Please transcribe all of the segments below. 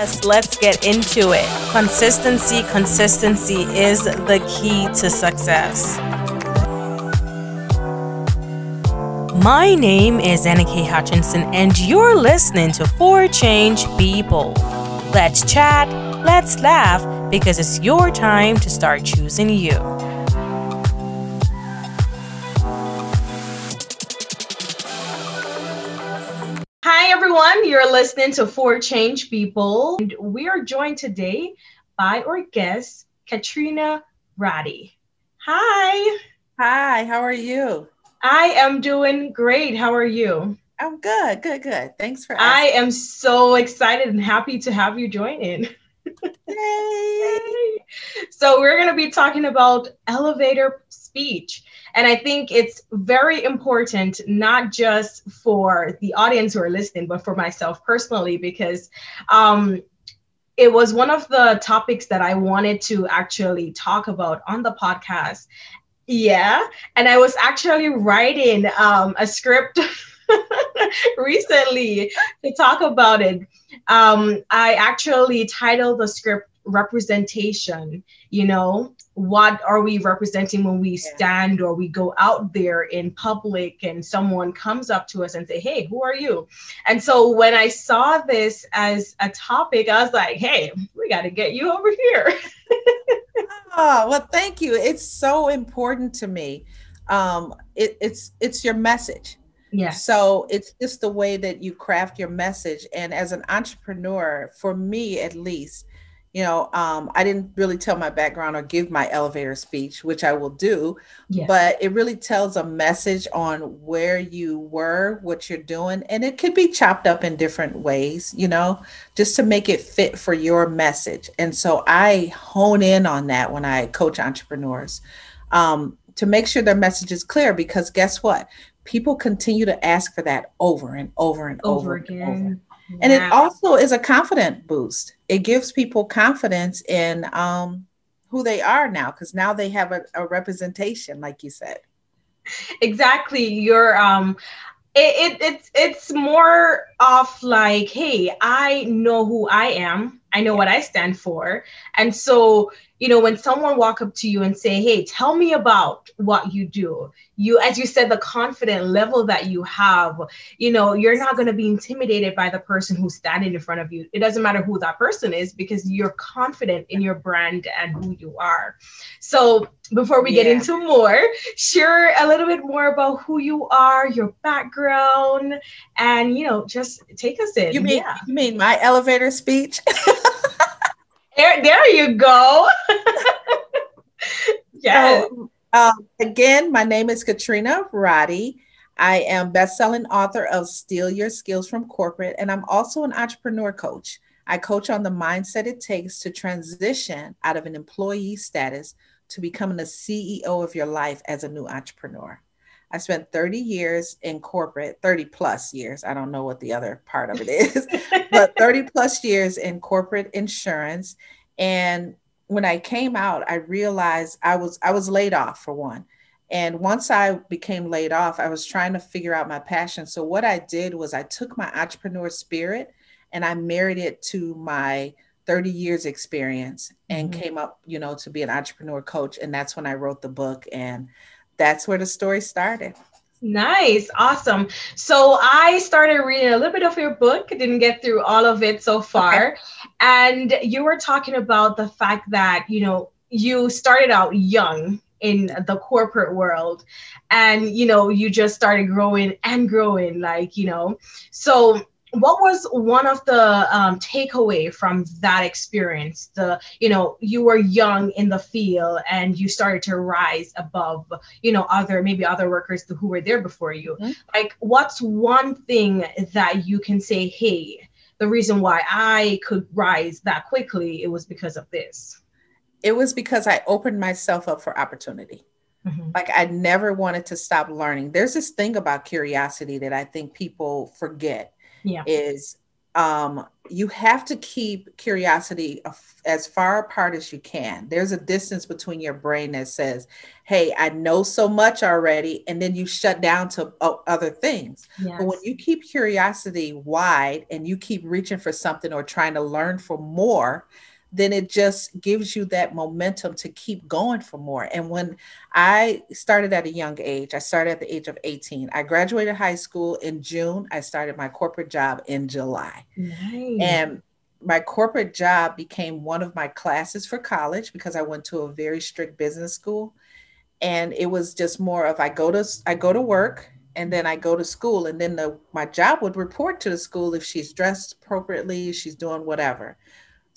Yes, let's get into it. Consistency, consistency is the key to success. My name is Anna K. Hutchinson, and you're listening to For Change Bold. Let's chat, let's laugh, because it's your time to start choosing you. Everyone. You're listening to For Change People. And we are joined today by our guest, Katrina Roddy. Hi. Hi, how are you? I am doing great. How are you? I'm good, good, good. Thanks for asking. I am so excited and happy to have you join in. Yay. So, we're going to be talking about elevator speech. And I think it's very important, not just for the audience who are listening, but for myself personally, because um, it was one of the topics that I wanted to actually talk about on the podcast. Yeah. And I was actually writing um, a script recently to talk about it. Um, I actually titled the script representation you know what are we representing when we stand or we go out there in public and someone comes up to us and say hey who are you? And so when i saw this as a topic i was like hey we got to get you over here. Oh well thank you. It's so important to me. Um it, it's it's your message. Yeah. So it's just the way that you craft your message. And as an entrepreneur, for me at least, you know um, i didn't really tell my background or give my elevator speech which i will do yeah. but it really tells a message on where you were what you're doing and it could be chopped up in different ways you know just to make it fit for your message. And so i hone in on that when i coach entrepreneurs um, to make sure their message is clear because guess what? People continue to ask for that over and over and over, over. Again. and And it also is a confident boost. It gives people confidence in um, who they are now because now they have a, a, representation, like you said. Exactly. You're um it, it it's it's more of like, hey, I know who I am. I know what I stand for. And so you know when someone walk up to you and say hey tell me about what you do you as you said the confident level that you have you know you're not going to be intimidated by the person who's standing in front of you it doesn't matter who that person is because you're confident in your brand and who you are so before we yeah. get into more share a little bit more about who you are your background and you know just take us in you mean yeah. you mean my elevator speech There, there you go. yes. So, um, again, my name is Katrina Roddy. I am best-selling author of Steal Your Skills from Corporate, and I'm also an entrepreneur coach. I coach on the mindset it takes to transition out of an employee status to becoming the CEO of your life as a new entrepreneur. I spent 30 years in corporate, 30 plus years. I don't know what the other part of it is, but 30 plus years in corporate insurance. And when I came out, I realized I was I was laid off for one. And once I became laid off, I was trying to figure out my passion. So what I did was I took my entrepreneur spirit and I married it to my 30 years experience and mm-hmm. came up, you know, to be an entrepreneur coach. And that's when I wrote the book. And that's where the story started. Nice, awesome. So I started reading a little bit of your book, didn't get through all of it so far. Okay. And you were talking about the fact that, you know, you started out young in the corporate world and you know you just started growing and growing like you know so what was one of the um, takeaway from that experience? The you know you were young in the field and you started to rise above you know other maybe other workers who were there before you. Mm-hmm. like what's one thing that you can say hey the reason why i could rise that quickly it was because of this it was because i opened myself up for opportunity. Mm-hmm. like i never wanted to stop learning. There's this thing about curiosity that i think people forget yeah. is um, you have to keep curiosity as far apart as you can. There's a distance between your brain that says, Hey, I know so much already. And then you shut down to other things. Yes. But when you keep curiosity wide and you keep reaching for something or trying to learn for more, then it just gives you that momentum to keep going for more. And when I started at a young age, I started at the age of 18. I graduated high school in June. I started my corporate job in July. Nice. And my corporate job became one of my classes for college because I went to a very strict business school. And it was just more of I go to I go to work and then I go to school and then the my job would report to the school if she's dressed appropriately, she's doing whatever.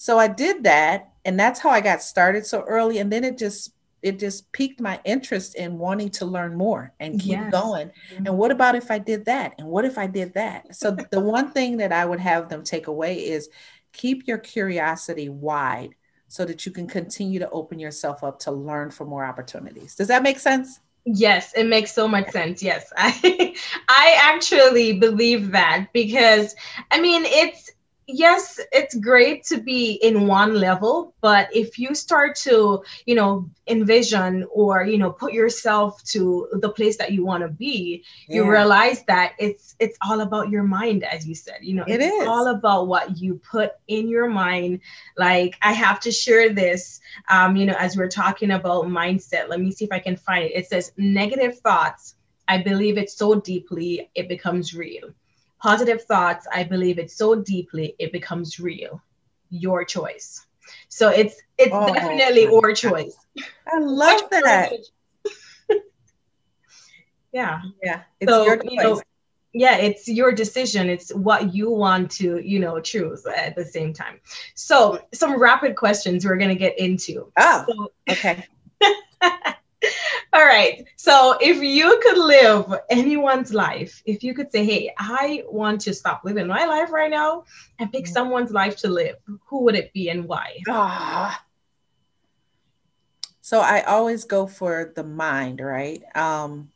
So I did that, and that's how I got started so early. And then it just it just piqued my interest in wanting to learn more and keep yes. going. Mm-hmm. And what about if I did that? And what if I did that? So the one thing that I would have them take away is keep your curiosity wide so that you can continue to open yourself up to learn for more opportunities. Does that make sense? Yes, it makes so much sense. Yes. I I actually believe that because I mean it's yes, it's great to be in one level, but if you start to, you know, envision or, you know, put yourself to the place that you want to be, yeah. you realize that it's it's all about your mind, as you said. You know, it it's is. all about what you put in your mind. Like I have to share this, um, you know, as we're talking about mindset. Let me see if I can find it. It says negative thoughts. I believe it so deeply, it becomes real positive thoughts, I believe it so deeply, it becomes real. Your choice. So it's it's oh, definitely our choice. I love that. yeah. Yeah. It's so, your choice. You know, yeah, it's your decision. It's what you want to, you know, choose at the same time. So some rapid questions we're gonna get into. Oh, so, okay. All right. So if you could live anyone's life, if you could say, hey, I want to stop living my life right now and pick mm. someone's life to live, who would it be and why? Ah. So I always go for the mind, right? Um,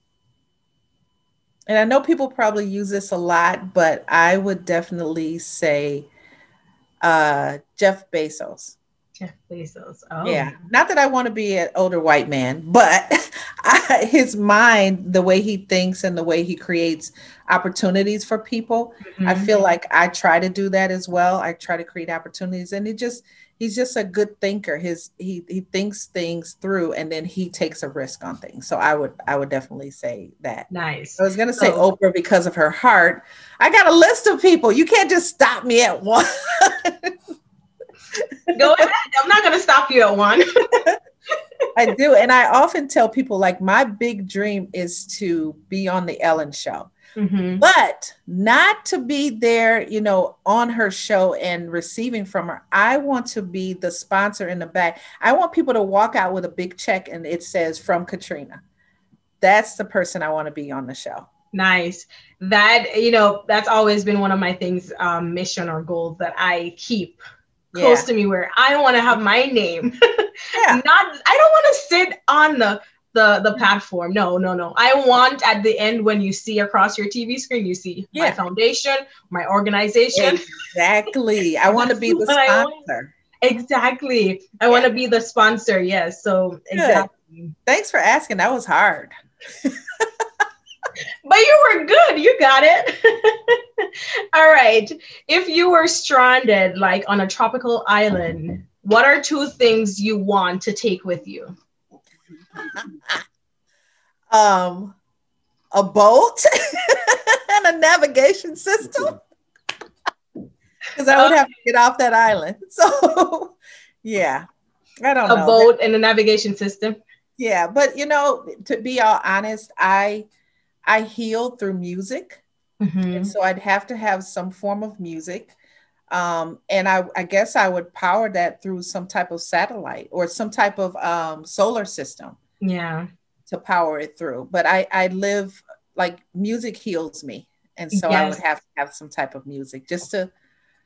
and I know people probably use this a lot, but I would definitely say uh, Jeff Bezos. Jeff Bezos. Oh. Yeah. Not that I want to be an older white man, but I, his mind, the way he thinks and the way he creates opportunities for people, mm-hmm. I feel like I try to do that as well. I try to create opportunities and it just he's just a good thinker. His he he thinks things through and then he takes a risk on things. So I would I would definitely say that. Nice. I was gonna say so, Oprah because of her heart. I got a list of people. You can't just stop me at one. Go ahead. I'm not going to stop you at one. I do. And I often tell people, like, my big dream is to be on the Ellen show. Mm-hmm. But not to be there, you know, on her show and receiving from her. I want to be the sponsor in the back. I want people to walk out with a big check and it says from Katrina. That's the person I want to be on the show. Nice. That, you know, that's always been one of my things, um, mission or goals that I keep close yeah. to me where I want to have my name. yeah. Not I don't want to sit on the the the mm-hmm. platform. No, no, no. I want at the end when you see across your TV screen, you see yeah. my foundation, my organization. Exactly. I want to be the sponsor. Exactly. I yeah. want to be the sponsor. Yes. So Good. exactly. Thanks for asking. That was hard. but you were good. You got it. All right. If you were stranded like on a tropical island, what are two things you want to take with you? um a boat and a navigation system. Because I would have to get off that island. So yeah. I don't a know. A boat and a navigation system. Yeah, but you know, to be all honest, I I heal through music. Mm-hmm. And so I'd have to have some form of music. Um, and I, I, guess I would power that through some type of satellite or some type of um, solar system. Yeah. To power it through. But I, I live like music heals me. And so yes. I would have to have some type of music just to,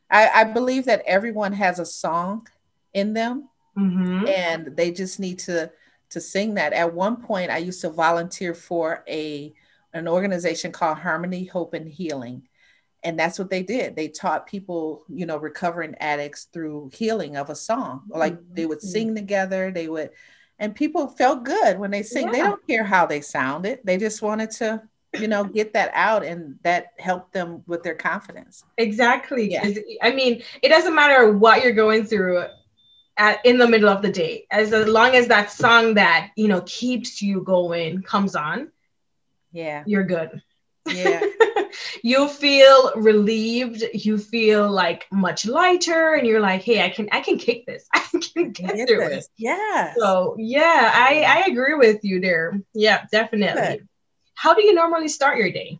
I, I believe that everyone has a song in them mm-hmm. and they just need to to sing that. At one point, I used to volunteer for a an organization called Harmony, Hope, and Healing. and that's what they did they taught people you know recovering addicts through healing of a song like mm-hmm. they would sing together they would and people felt good when they sing yeah. they don't care how they sounded they just wanted to you know get that out and that helped them with their confidence exactly yeah. i mean it doesn't matter what you're going through at, in the middle of the day as long as that song that you know keeps you going comes on yeah. You're good. Yeah. You feel relieved. You feel like much lighter and you're like hey i can i can kick this. I can get, get through this. it yeah so yeah i i agree with you there. Yeah definitely. Good. how do you normally start your day?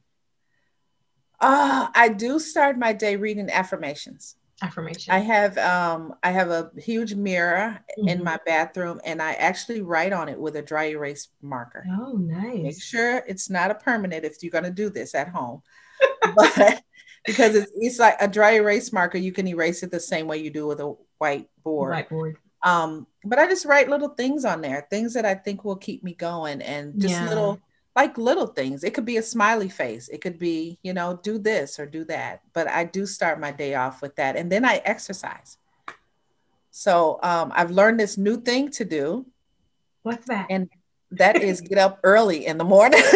Uh i do start my day reading affirmations affirmation. I have um i have a huge mirror mm-hmm. in my bathroom and i actually write on it with a dry erase marker. Oh nice. make sure it's not a permanent if you're going to do this at home but because it's, it's like a dry erase marker you can erase it the same way you do with a white board. Whiteboard um but i just write little things on there things that i think will keep me going and just yeah. little like little things. It could be a smiley face. It could be, you know, do this or do that. But I do start my day off with that. And then I exercise. So um, I've learned this new thing to do. What's that? And that is get up early in the morning.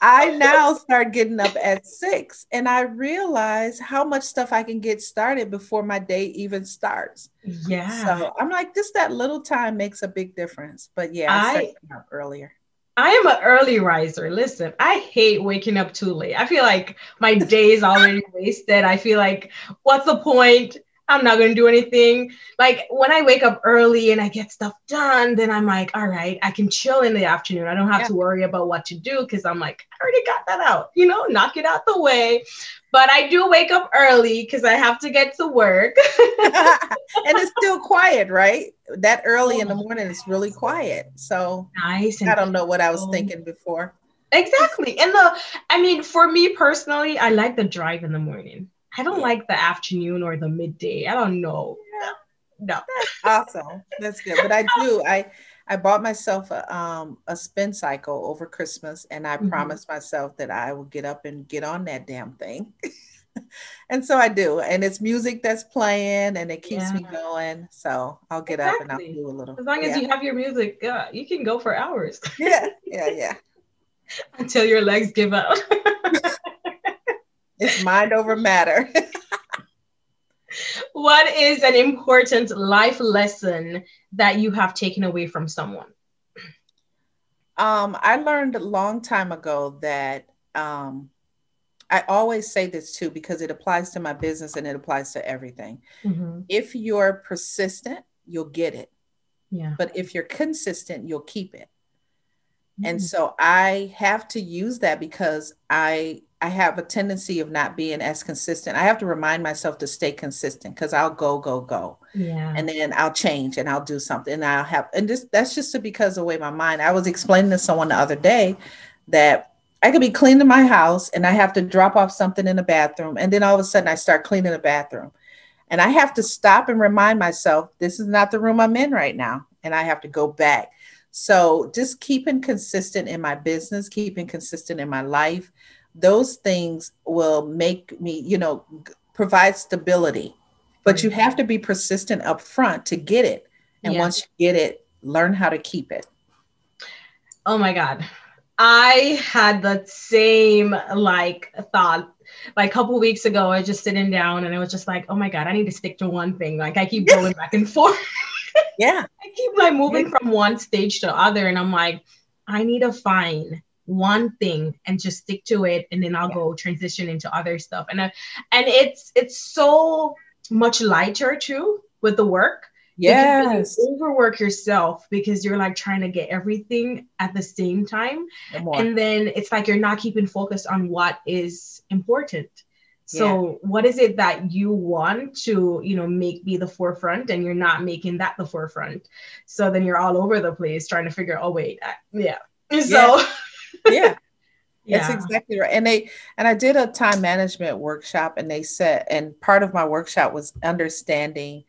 I now start getting up at six and I realize how much stuff I can get started before my day even starts. Yeah. So I'm like, just that little time makes a big difference. But yeah, I, I up earlier. I am an early riser. Listen, I hate waking up too late. I feel like my day is already wasted. I feel like, what's the point? I'm not going to do anything. Like when I wake up early and I get stuff done, then I'm like, all right, I can chill in the afternoon. I don't have yeah. to worry about what to do because I'm like, I already got that out, you know, knock it out the way. But I do wake up early because I have to get to work. and it's still quiet, right? That early oh, in the oh, morning is really quiet. So nice. I don't know what I was thinking before. Exactly. And the, I mean, for me personally, I like the drive in the morning. I don't like the afternoon or the midday. I don't know. No. awesome. That's good. But I do. I I bought myself a um a spin cycle over Christmas and I mm-hmm. promised myself that I will get up and get on that damn thing. and so I do. And it's music that's playing and it keeps yeah. me going. So I'll get exactly. up and I'll do a little. As long as yeah. you have your music, yeah, you can go for hours. yeah, yeah, yeah. Until your legs give up. It's mind over matter. what is an important life lesson that you have taken away from someone? Um, I learned a long time ago that um, I always say this too because it applies to my business and it applies to everything. Mm-hmm. If you're persistent, you'll get it. Yeah. But if you're consistent, you'll keep it. Mm-hmm. And so I have to use that because I I have a tendency of not being as consistent. I have to remind myself to stay consistent because I'll go, go, go. Yeah. And then I'll change and I'll do something. And I'll have, and this, that's just because of the way my mind, I was explaining to someone the other day that I could be cleaning my house and I have to drop off something in the bathroom. And then all of a sudden I start cleaning the bathroom. And I have to stop and remind myself, this is not the room I'm in right now. And I have to go back. So just keeping consistent in my business, keeping consistent in my life, those things will make me, you know, provide stability. But you have to be persistent up front to get it. And yeah. once you get it, learn how to keep it. Oh my God. I had the same like thought like a couple weeks ago. I was just sitting down and I was just like, oh my God, I need to stick to one thing. Like I keep going back and forth. Yeah. I keep like moving from one stage to other. And I'm like, I need to find one thing and just stick to it and then I'll yeah. go transition into other stuff. And uh, and it's it's so much lighter too with the work. Yes. You overwork yourself because you're like trying to get everything at the same time. And then it's like you're not keeping focused on what is important. So yeah. what is it that you want to, you know, make be the forefront and you're not making that the forefront. So then you're all over the place trying to figure, oh wait, uh, yeah. So yeah. Yeah. That's yeah. exactly right. And they and I did a time management workshop and they said and part of my workshop was understanding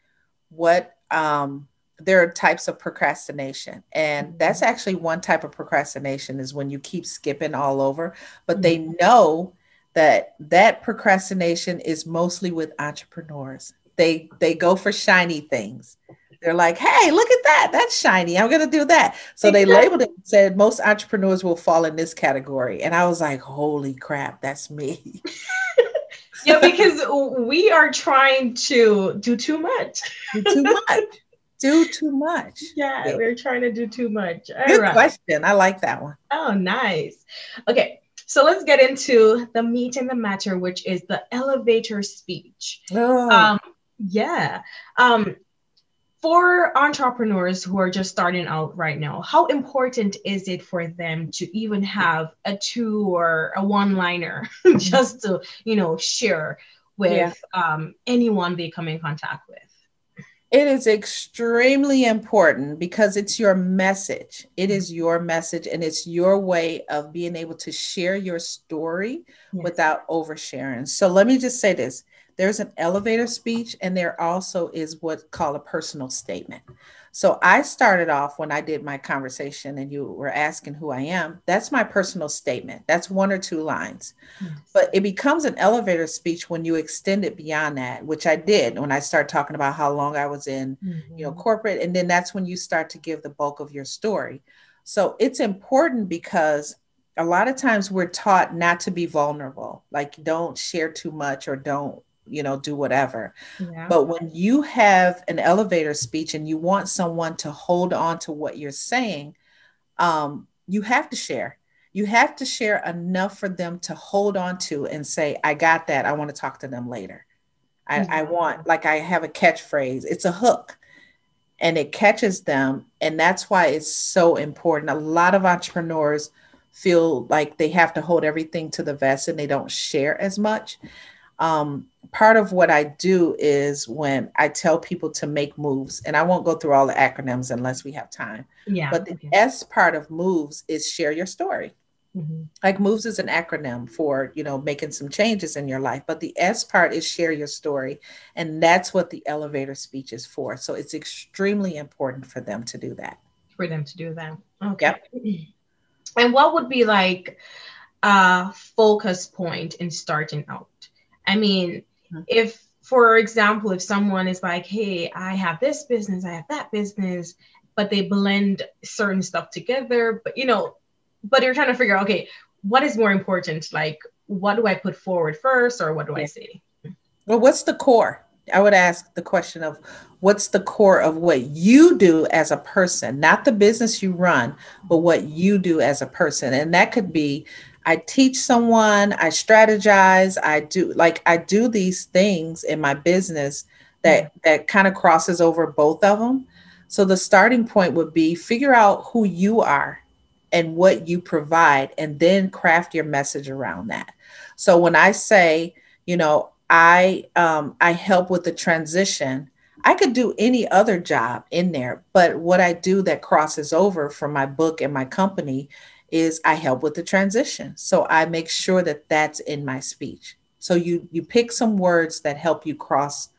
what um there are types of procrastination and mm-hmm. that's actually one type of procrastination is when you keep skipping all over but mm-hmm. they know that that procrastination is mostly with entrepreneurs they they go for shiny things they're like hey look at that that's shiny i'm going to do that so exactly. they labeled it and said most entrepreneurs will fall in this category and i was like holy crap that's me yeah because we are trying to do too much do too much do too much. Yeah, yeah, we're trying to do too much. All Good right. question. I like that one. Oh, nice. Okay, so let's get into the meat and the matter, which is the elevator speech. Oh. Um, yeah. Um, for entrepreneurs who are just starting out right now, how important is it for them to even have a two or a one liner just to, you know, share with yeah. um, anyone they come in contact with? It is extremely important because it's your message. It is your message and it's your way of being able to share your story yes. without oversharing. So let me just say this there's an elevator speech, and there also is what's called a personal statement. So I started off when I did my conversation and you were asking who I am. That's my personal statement. That's one or two lines. Yes. But it becomes an elevator speech when you extend it beyond that, which I did when I started talking about how long I was in, mm-hmm. you know, corporate and then that's when you start to give the bulk of your story. So it's important because a lot of times we're taught not to be vulnerable, like don't share too much or don't you know, do whatever. Yeah. But when you have an elevator speech and you want someone to hold on to what you're saying, um, you have to share. You have to share enough for them to hold on to and say, I got that. I want to talk to them later. I. I want, like, I have a catchphrase, it's a hook and it catches them. And that's why it's so important. A lot of entrepreneurs feel like they have to hold everything to the vest and they don't share as much um, part of what I do is when I tell people to make moves, and I won't go through all the acronyms unless we have time. Yeah. But the okay. S part of moves is share your story. Mm-hmm. Like moves is an acronym for you know making some changes in your life, but the S part is share your story, and that's what the elevator speech is for. So it's extremely important for them to do that. For them to do that. Okay. Yep. And what would be like a focus point in starting out? I mean, mm-hmm. if for example, if someone is like, hey, I have this business, I have that business, but they blend certain stuff together, but you know, but you're trying to figure out, okay, what is more important? Like, what do I put forward first, or what do I say? Well, what's the core? I would ask the question of what's the core of what you do as a person, not the business you run, but what you do as a person. And that could be I teach someone, I strategize, I do like I do these things in my business that mm-hmm. that kind of crosses over both of them. So the starting point would be figure out who you are and what you provide and then craft your message around that. So when I say, you know, I um I help with the transition, I could do any other job in there, but what I do that crosses over from my book and my company is I help with the transition. So I make sure that that's in my speech. So you you pick some words that help you cross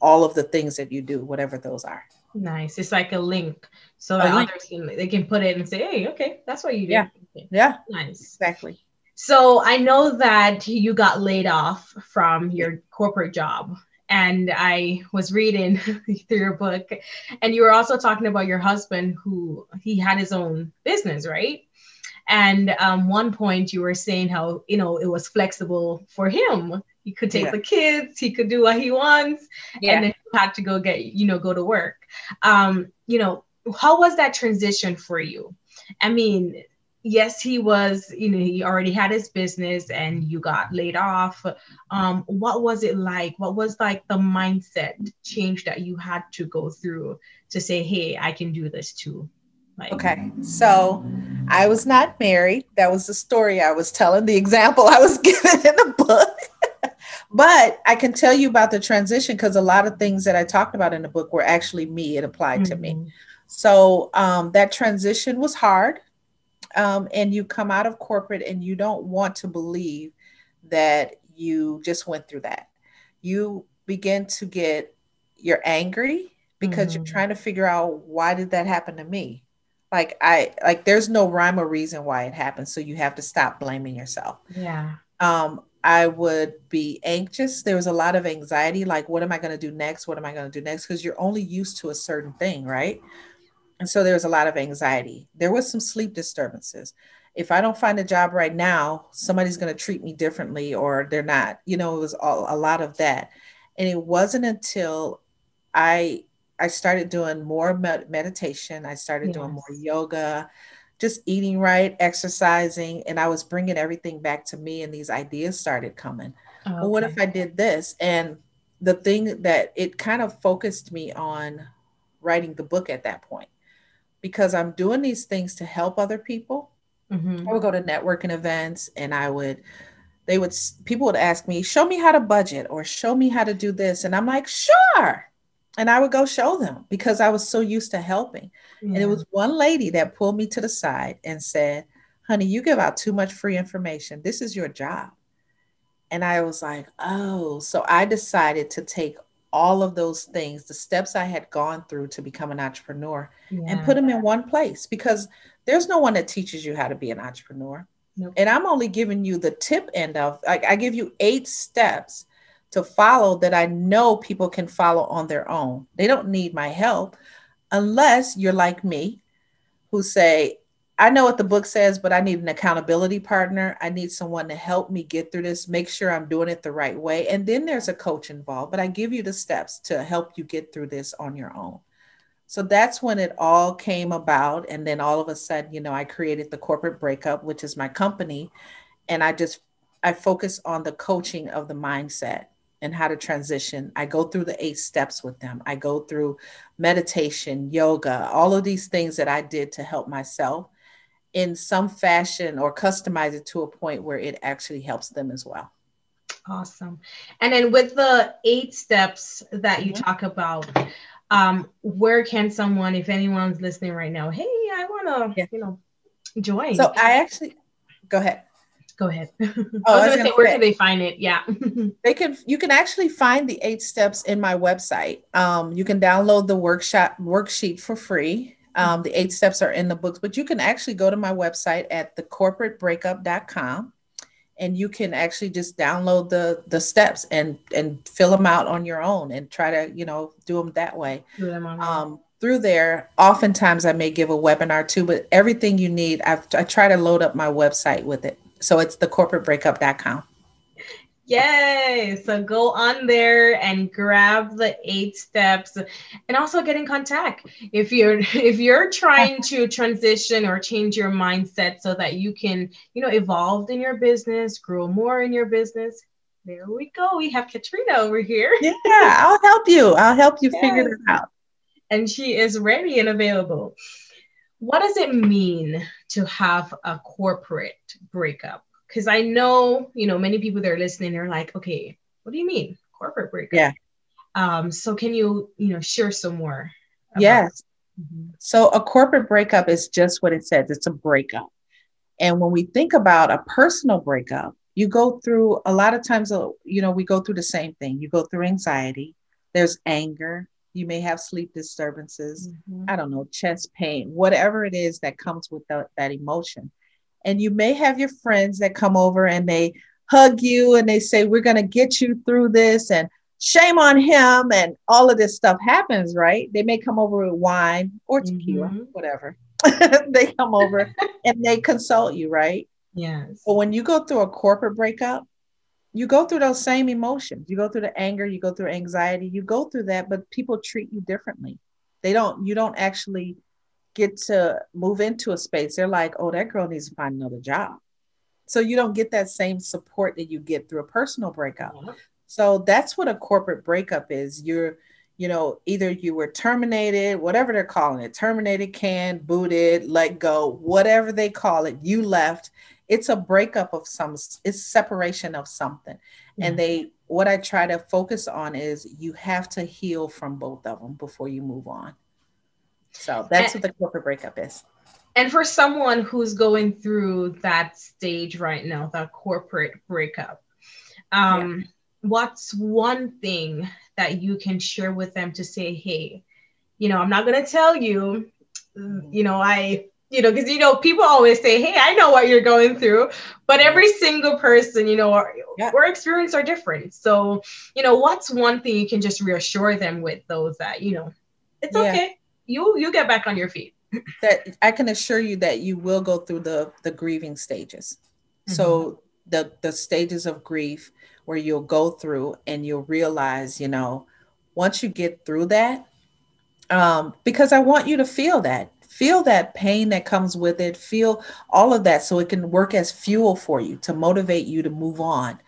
all of the things that you do, whatever those are. Nice. It's like a link, so that link. others can they can put it and say, "Hey, okay, that's what you do." Yeah. Okay. Yeah. Nice. Exactly. So I know that you got laid off from your corporate job, and I was reading through your book, and you were also talking about your husband who he had his own business, right? And um, one point you were saying how you know it was flexible for him. He could take yeah. the kids, he could do what he wants, yeah. and then he had to go get you know go to work. Um, you know, how was that transition for you? I mean, yes, he was, you know, he already had his business and you got laid off. Um, what was it like? What was like the mindset change that you had to go through to say, hey, I can do this too? Like, okay, so I was not married. That was the story I was telling, the example I was given in the book. but I can tell you about the transition because a lot of things that I talked about in the book were actually me. It applied mm-hmm. to me. Mm-hmm. So um, that transition was hard. Um, and you come out of corporate and you don't want to believe that you just went through that. You begin to get, you're angry because mm-hmm. you're trying to figure out why did that happen to me like i like there's no rhyme or reason why it happened so you have to stop blaming yourself. Yeah. Um i would be anxious. There was a lot of anxiety like what am i going to do next? What am i going to do next? Because you're only used to a certain thing right? And so there was a lot of anxiety. There was some sleep disturbances. If I don't find a job right now, somebody's going to treat me differently or they're not. You know, it was all, a lot of that. And it wasn't until I I started doing more med- meditation, I started yes. doing more yoga, just eating right, exercising, and I was bringing everything back to me and these ideas started coming. okay. Well, what if I did this? And the thing that it kind of focused me on writing the book at that point because I'm doing these things to help other people Mm-hmm. I would go to networking events and I would, they would, people would ask me, show me how to budget or show me how to do this. And I'm like, sure. And I would go show them because I was so used to helping. Yeah. And it was one lady that pulled me to the side and said, honey, you give out too much free information. This is your job. And I was like, oh, so I decided to take all of those things, the steps I had gone through to become an entrepreneur, yeah. and put them in one place because there's no one that teaches you how to be an entrepreneur. Nope. And I'm only giving you the tip end of, like, I give you eight steps to follow that I know people can follow on their own. They don't need my help unless you're like me, who say, I know what the book says, but I need an accountability partner. I need someone to help me get through this, make sure I'm doing it the right way. And then there's a coach involved, but I give you the steps to help you get through this on your own. So that's when it all came about. And then all of a sudden, you know, I created the corporate breakup, which is my company. And I just, I focus on the coaching of the mindset and how to transition. I go through the eight steps with them. I go through meditation, yoga, all of these things that I did to help myself in some fashion or customize it to a point where it actually helps them as well. Awesome. And then with the eight steps that you mm-hmm. talk about, um, where can someone, if anyone's listening right now, hey, I want to, yeah. you know, join. So I actually, go ahead. Go ahead. Oh, I was, I was gonna say, where can they find it? Yeah. they can, you can actually find the eight steps in my website. Um, you can download the workshop worksheet for free. Um, the eight steps are in the books, but you can actually go to my website at thecorporatebreakup.com and you can actually just download the the steps and and fill them out on your own and try to you know do them that way um, through there oftentimes i may give a webinar too but everything you need I've, i try to load up my website with it so it's thecorporatebreakup.com Yay! So go on there and grab the eight steps and also get in contact if you're if you're trying to transition or change your mindset so that you can, you know, evolve in your business, grow more in your business. There we go. We have Katrina over here. Yeah, I'll help you. I'll help you yes. figure it out. And she is ready and available. What does it mean to have a corporate breakup? because I know, you know, many people that are listening are like, okay, what do you mean corporate breakup? Yeah. Um, so can you, you know, share some more? Yes. Mm-hmm. So a corporate breakup is just what it says. It's a breakup. And when we think about a personal breakup, you go through a lot of times, uh, you know, we go through the same thing. You go through anxiety, there's anger, you may have sleep disturbances, mm-hmm. I don't know, chest pain, whatever it is that comes with the, that emotion. And you may have your friends that come over and they hug you and they say we're going to get you through this and shame on him and all of this stuff happens right? They may come over with wine or tequila mm-hmm. whatever. They come over and they consult you right? Yes. But when you go through a corporate breakup you go through those same emotions you go through the anger you go through anxiety you go through that but people treat you differently they don't you don't actually get to move into a space, they're like, oh, that girl needs to find another job. So you don't get that same support that you get through a personal breakup. Mm-hmm. So that's what a corporate breakup is. You're, you know, either you were terminated, whatever they're calling it, terminated, canned, booted, let go, whatever they call it, you left. It's a breakup of some, it's separation of something. Mm-hmm. And they, what I try to focus on is you have to heal from both of them before you move on. So that's and, what the corporate breakup is. And for someone who's going through that stage right now, that corporate breakup, um, yeah. what's one thing that you can share with them to say, hey, you know, I'm not going to tell you, you know, I, you know, because, you know, people always say, hey, I know what you're going through. But every single person, you know, our, yeah. our experience are different. So, you know, what's one thing you can just reassure them with those that, you know, it's yeah. okay. You you get back on your feet. that I can assure you that you will go through the the grieving stages. Mm-hmm. So the the stages of grief where you'll go through and you'll realize, you know, once you get through that, um, because I want you to feel that, feel that pain that comes with it, feel all of that so it can work as fuel for you to motivate you to move on.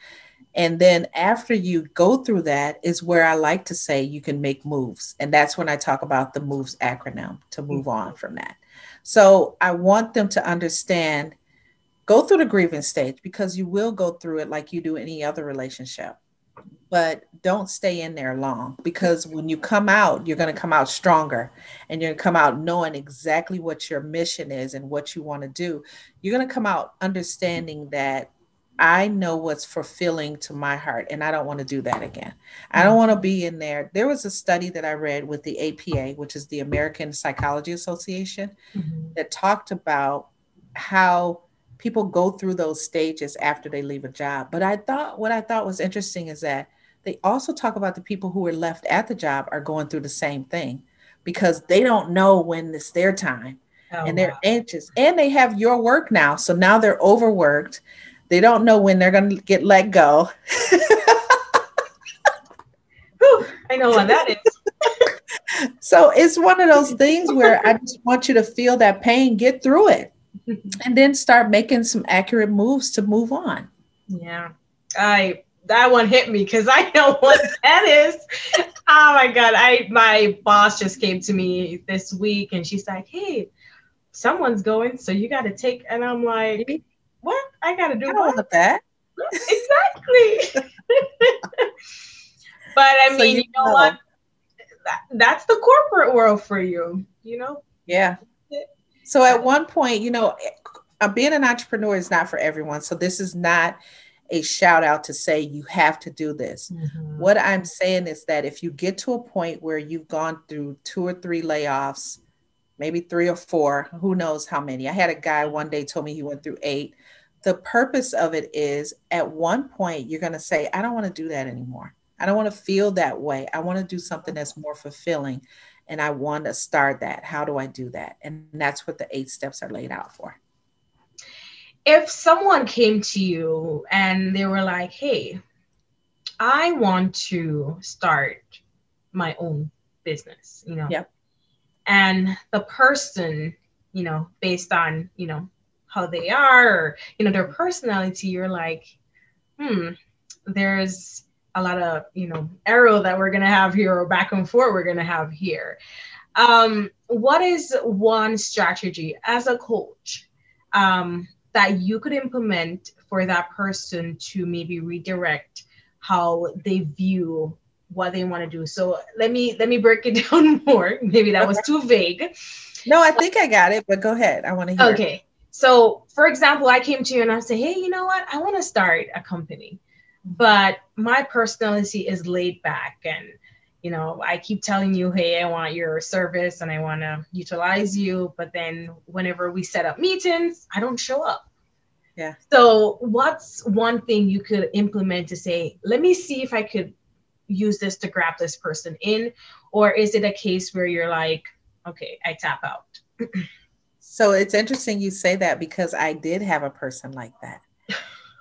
And then after you go through that is where I like to say you can make moves. And that's when I talk about the moves acronym to move on mm-hmm. from that. So I want them to understand go through the grieving stage because you will go through it like you do any other relationship but don't stay in there long because when you come out you're going to come out stronger and you're going to come out knowing exactly what your mission is and what you want to do you're going to come out understanding that I know what's fulfilling to my heart, and I don't want to do that again. I don't want to be in there. There was a study that I read with the APA, which is the American Psychology Association, mm-hmm. that talked about how people go through those stages after they leave a job. But I thought what I thought was interesting is that they also talk about the people who are left at the job are going through the same thing because they don't know when it's their time oh, and they're wow. anxious and they have your work now. So now they're overworked. They don't know when they're going to get let go. Whew, I know what that is. so it's one of those things where I just want you to feel that pain, get through it and then start making some accurate moves to move on. Yeah. I that one hit me because I know what that is. Oh my god. I my boss just came to me this week and she's like, Hey, someone's going, so you gotta take and I'm like, What? I gotta do I what? that. exactly. but I so mean, you, know, know what? That, that's the corporate world for you, you know? Yeah. So at one point, you know, uh, being an entrepreneur is not for everyone. So this is not a shout out to say you have to do this. Mm-hmm. What I'm saying is that if you get to a point where you've gone through two or three layoffs, maybe three or four, who knows how many. I had a guy one day told me he went through eight. The purpose of it is at one point you're going to say, I don't want to do that anymore. I don't want to feel that way. I want to do something that's more fulfilling and I want to start that. How do I do that? And that's what the eight steps are laid out for. If someone came to you and they were like, hey, I want to start my own business, you know. Yep. And the person, you know, based on, you know, how they are or, you know, their personality, you're like, hmm, there's a lot of you know arrow that we're going to have here or back and forth we're going to have here um, what is one strategy as a coach um, that you could implement for that person to maybe redirect how they view what they want to do. So let me let me break it down more. Maybe that was too vague. No i think i got it but go ahead. I want to hear okay. So for example i came to you and i say hey you know what? I want to start a company but my personality is laid back and you know i keep telling you hey i want your service and i want to utilize you but then whenever we set up meetings i don't show up. Yeah. So what's one thing you could implement to say let me see if i could use this to grab this person in or is it a case where you're like okay i tap out. So it's interesting you say that because i did have a person like that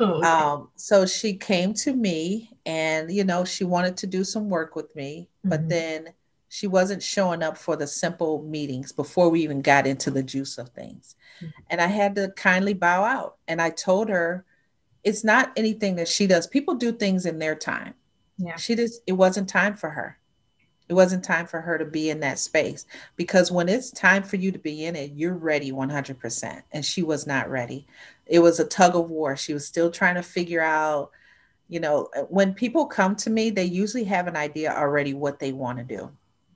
Oh, okay. um, so she came to me and, you know, she wanted to do some work with me, mm-hmm. but then she wasn't showing up for the simple meetings before we even got into the juice of things. Mm-hmm. And I had to kindly bow out. And I told her, it's not anything that she does. People do things in their time. Yeah. She just, it wasn't time for her. It wasn't time for her to be in that space because when it's time for you to be in it, you're ready 100%. And she was not ready it was a tug of war. She was still trying to figure out, you know, when people come to me, they usually have an idea already what they want to do.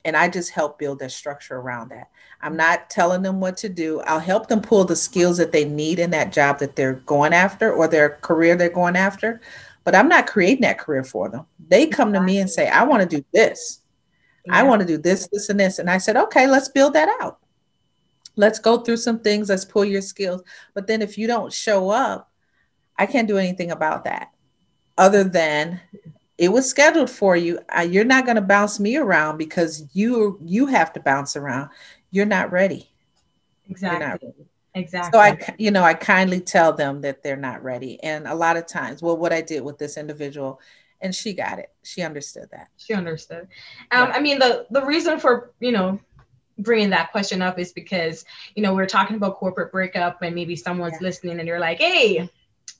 And I just help build their structure around that. I'm not telling them what to do. I'll help them pull the skills that they need in that job that they're going after or their career they're going after. But I'm not creating that career for them. They come to me and say, I want to do this. Yeah. I want to do this, this, and this. And I said, okay, let's build that out. Let's go through some things. Let's pull your skills. But then if you don't show up, I can't do anything about that other than it was scheduled for you. you're not going to bounce me around because you you have to bounce around. You're not ready. Exactly. Not ready. Exactly. So I, you know, I kindly tell them that they're not ready. And a lot of times, well, what I did with this individual, and she got it. She understood that. She understood. Um, yeah. I mean, the the reason for you know bringing that question up is because you know we're talking about corporate breakup, and maybe someone's yeah. listening, and you're like, hey.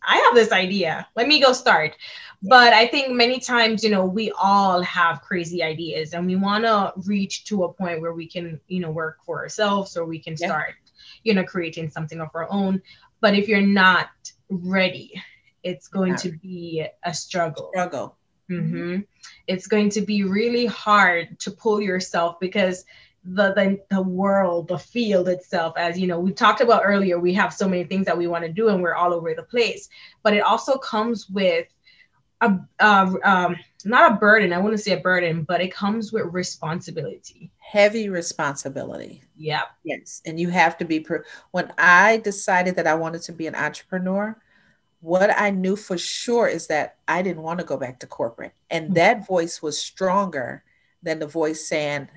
I have this idea. Let me go start. But I think many times, you know, we all have crazy ideas and we want to reach to a point where we can, you know, work for ourselves or we can yeah. start, you know, creating something of our own. But if you're not ready, it's going yeah. to be a struggle. Struggle. Mm-hmm. It's going to be really hard to pull yourself because the, the the world the field itself as you know we talked about earlier we have so many things that we want to do and we're all over the place. But it also comes with a um, not a burden i wouldn't say a burden but it comes with responsibility. Heavy responsibility. Yeah. Yes and you have to be pre- when i decided that i wanted to be an entrepreneur what i knew for sure is that i didn't want to go back to corporate. And mm-hmm. that voice was stronger than the voice saying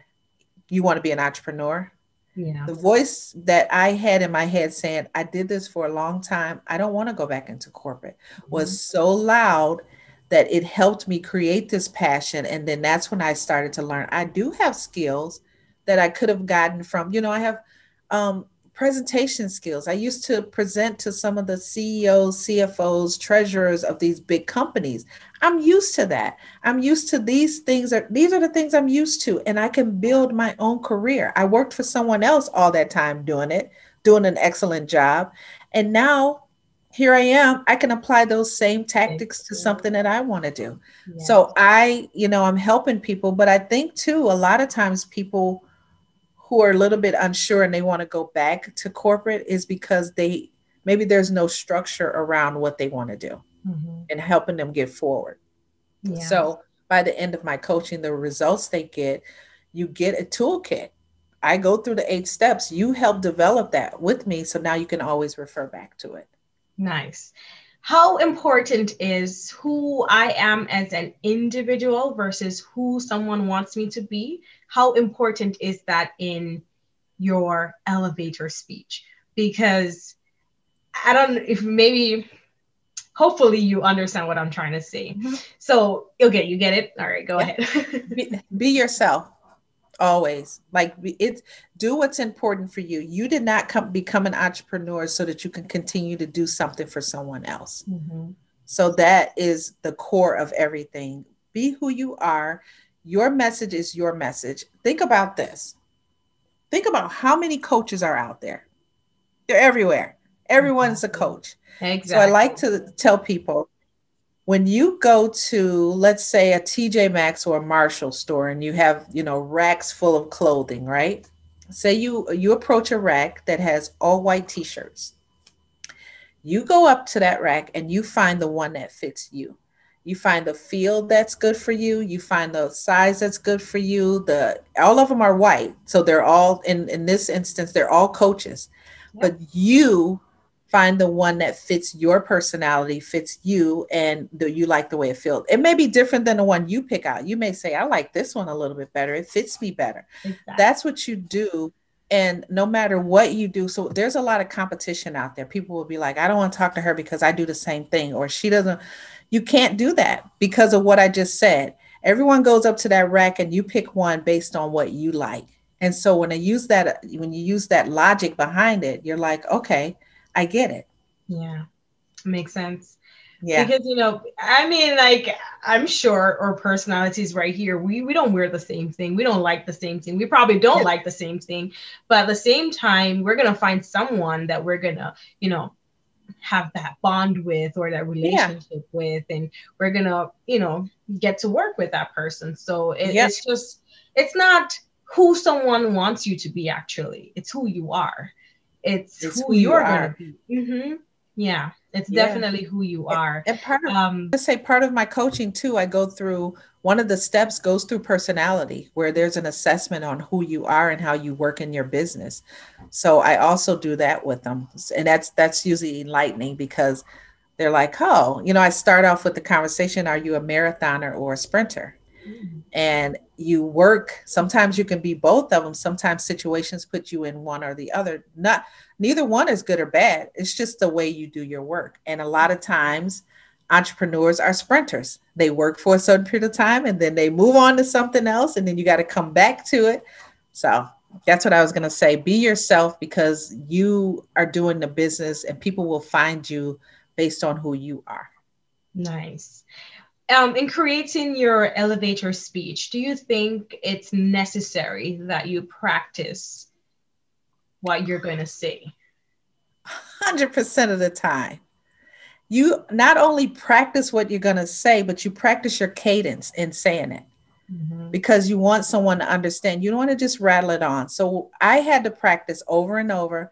you want to be an entrepreneur. Yeah. The voice that I had in my head saying, I did this for a long time. I don't want to go back into corporate mm-hmm. was so loud that it helped me create this passion. And then that's when I started to learn I do have skills that I could have gotten from, you know, I have um, presentation skills. I used to present to some of the CEOs, CFOs, treasurers of these big companies. I'm used to that. I'm used to these things are these are the things I'm used to and I can build my own career. I worked for someone else all that time doing it, doing an excellent job. And now here I am, I can apply those same tactics to something that I want to do. Yeah. So I, you know, I'm helping people, but I think too a lot of times people who are a little bit unsure and they want to go back to corporate is because they maybe there's no structure around what they want to do mm-hmm. and helping them get forward. Yeah. So by the end of my coaching, the results they get, you get a toolkit. I go through the eight steps. You help develop that with me. So now you can always refer back to it. Nice. How important is who I am as an individual versus who someone wants me to be how important is that in your elevator speech? Because I don't if maybe hopefully you understand what I'm trying to say. Mm-hmm. So okay, you get it. All right, go yeah. ahead. be, be, yourself always. Like it's do what's important for you. You did not come become an entrepreneur so that you can continue to do something for someone else. Mm-hmm. So that is the core of everything. Be who you are. Your message is your message. Think about this. Think about how many coaches are out there. They're everywhere. Everyone's a coach. Exactly. So I like to tell people when you go to let's say a TJ Maxx or a Marshall store and you have, you know, racks full of clothing, right? Say you you approach a rack that has all white t-shirts. You go up to that rack and you find the one that fits you you find the feel that's good for you you find the size that's good for you the all of them are white so they're all in in this instance they're all coaches yep. but you find the one that fits your personality fits you and do you like the way it feels it may be different than the one you pick out you may say i like this one a little bit better it fits me better exactly. that's what you do and no matter what you do so there's a lot of competition out there people will be like i don't want to talk to her because i do the same thing or she doesn't you can't do that because of what I just said. Everyone goes up to that rack and you pick one based on what you like. And so when I use that, when you use that logic behind it, you're like, okay, I get it. Yeah, makes sense. Yeah. Because you know, I mean, like I'm sure our personalities right here, we we don't wear the same thing. We don't like the same thing. We probably don't yeah. like the same thing. But at the same time, we're gonna find someone that we're gonna, you know, have that bond with or that relationship yeah. with and we're gonna you know get to work with that person so it, it's just it's not who someone wants you to be actually it's who you are it's, it's who, who, you're you gonna be mm-hmm. Yeah, it's yeah. definitely who you are. And, and part of, um, let's say part of my coaching too, I go through one of the steps goes through personality, where there's an assessment on who you are and how you work in your business. So I also do that with them, and that's that's usually enlightening because they're like, oh, you know, I start off with the conversation: Are you a marathoner or a sprinter? And you work. Sometimes you can be both of them. Sometimes situations put you in one or the other. Not neither one is good or bad. It's just the way you do your work. And a lot of times, entrepreneurs are sprinters. They work for a certain period of time and then they move on to something else, and then you got to come back to it. So that's what I was going to say. Be yourself because you are doing the business, and people will find you based on who you are. Nice. Um, in creating your elevator speech, do you think it's necessary that you practice what you're going to say? 100% of the time. You not only practice what you're going to say, but you practice your cadence in saying it mm-hmm. because you want someone to understand. You don't want to just rattle it on. So I had to practice over and over.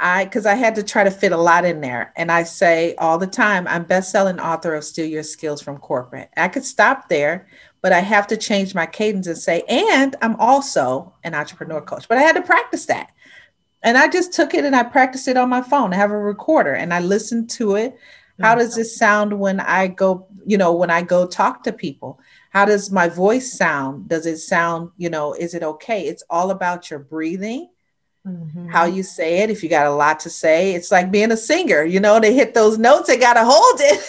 I because I had to try to fit a lot in there. And I say all the time, I'm best-selling author of Steal Your Skills from Corporate. I could stop there, but I have to change my cadence and say, and I'm also an entrepreneur coach. But I had to practice that. And I just took it and I practiced it on my phone. I have a recorder and I listened to it. How does this sound when I go, you know, when I go talk to people? How does my voice sound? Does it sound, you know, is it okay? It's all about your breathing, mm-hmm. how you say it. If you got a lot to say, it's like being a singer, you know, they hit those notes, they got to hold it.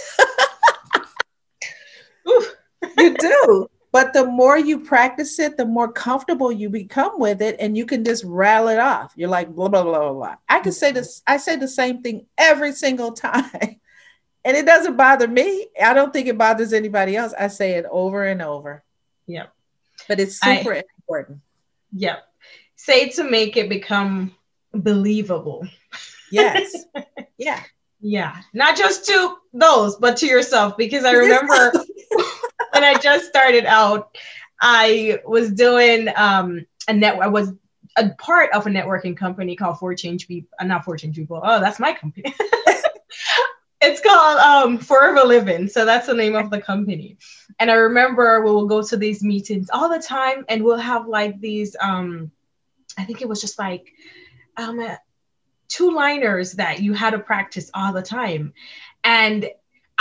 you do. But the more you practice it, the more comfortable you become with it, and you can just rattle it off. You're like blah blah blah blah. blah. I can say this. I say the same thing every single time, and it doesn't bother me. I don't think it bothers anybody else. I say it over and over. Yep. But it's super I, important. Yep. Say to make it become believable. Yes. yeah. Yeah. Not just to those, but to yourself, because I remember when I just started out, I was doing um, a network. I was a part of a networking company called For Change People. Uh, not For Change People. Oh, that's my company. it's called um, Forever Living. So that's the name of the company. And I remember we will go to these meetings all the time, and we'll have like these. Um, I think it was just like um, uh, two liners that you had to practice all the time, and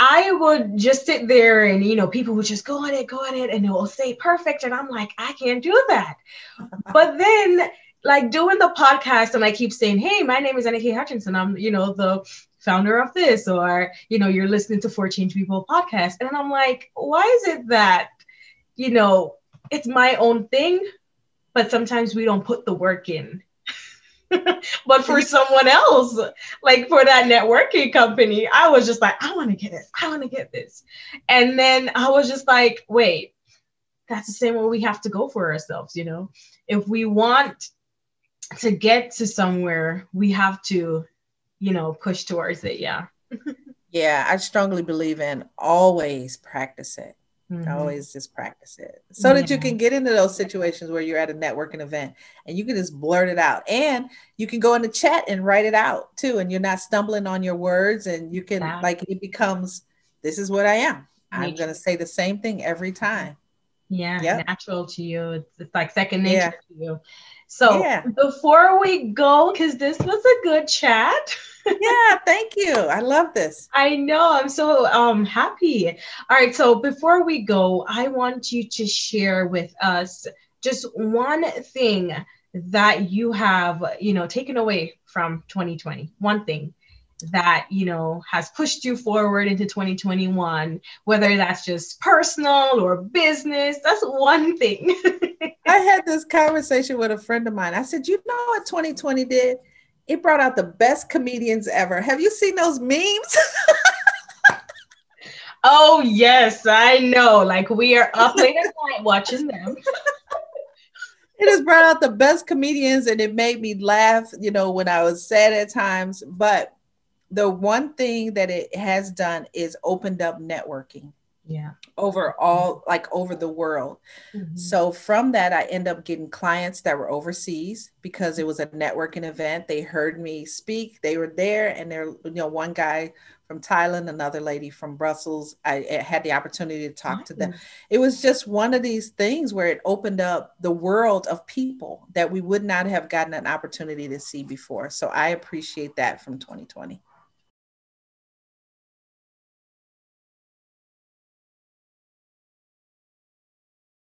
I would just sit there and, you know, people would just go on it, go on it, and it will say perfect. And I'm like, I can't do that. but then, like, doing the podcast, and I keep saying, hey, my name is Annika Hutchinson. I'm, you know, the founder of this, or, you know, you're listening to For Change People podcast. And I'm like, why is it that, you know, it's my own thing, but sometimes we don't put the work in but for someone else, like for that networking company, I was just like, I want to get this. I want to get this. And then I was just like, wait, that's the same way we have to go for ourselves, you know? If we want to get to somewhere, we have to, you know, push towards it. Yeah. yeah, I strongly believe in always practice it. Mm-hmm. Always just practice it so yeah. that you can get into those situations where you're at a networking event and you can just blurt it out. And you can go in the chat and write it out too. And you're not stumbling on your words and you can, like, it becomes this is what I am. I'm going to say the same thing every time. Yeah, yep. natural to you. It's, it's like second nature yeah. to you. So yeah. before we go, because this was a good chat. yeah, thank you. I love this. I know. I'm so um happy. All right. So before we go, I want you to share with us just one thing that you have, you know, taken away from 2020. One thing that you know has pushed you forward into 2021 whether that's just personal or business that's one thing i had this conversation with a friend of mine i said you know what 2020 did it brought out the best comedians ever. Have you seen those memes? Oh yes i know. Like we are up late at night watching them. It has brought out the best comedians and it made me laugh you know when i was sad at times. But the one thing that it has done is opened up networking. Yeah. over all like over the world. Mm-hmm. so from that i end up getting clients that were overseas because it was a networking event. They heard me speak. They were there and they're you know one guy from thailand another lady from brussels. I, I had the opportunity to talk to them. It was just one of these things where it opened up the world of people that we would not have gotten an opportunity to see before. So i appreciate that from 2020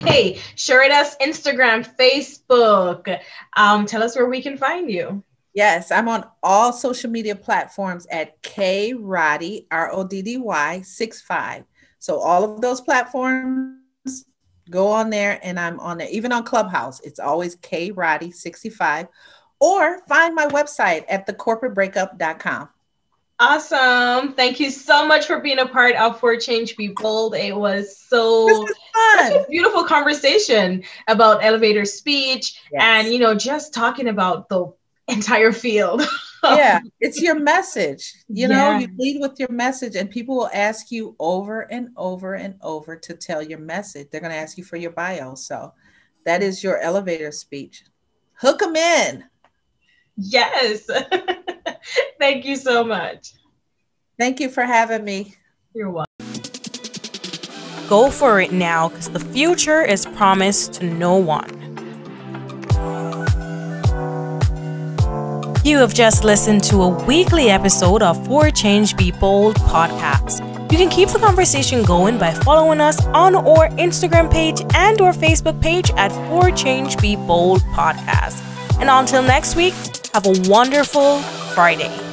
Hey, share it us Instagram, Facebook. Um, tell us where we can find you. Yes, I'm on all social media platforms at K Roddy, R O D D Y 65. So all of those platforms, go on there and I'm on there. Even on Clubhouse, it's always K Roddy 65. Or find my website at thecorporatebreakup.com. Awesome. Thank you so much for being a part of For Change Be Bold. It was so such a beautiful conversation about elevator speech yes. and, you know, just talking about the entire field. yeah, it's your message. You know, yeah. you lead with your message, and people will ask you over and over and over to tell your message. They're going to ask you for your bio. So that is your elevator speech. Hook them in. Yes. Thank you so much. Thank you for having me. You're welcome. Go for it now because the future is promised to no one. You have just listened to a weekly episode of For Change Be Bold podcast. You can keep the conversation going by following us on our Instagram page and our Facebook page at For Change Be Bold podcast. And until next week, have a wonderful Friday.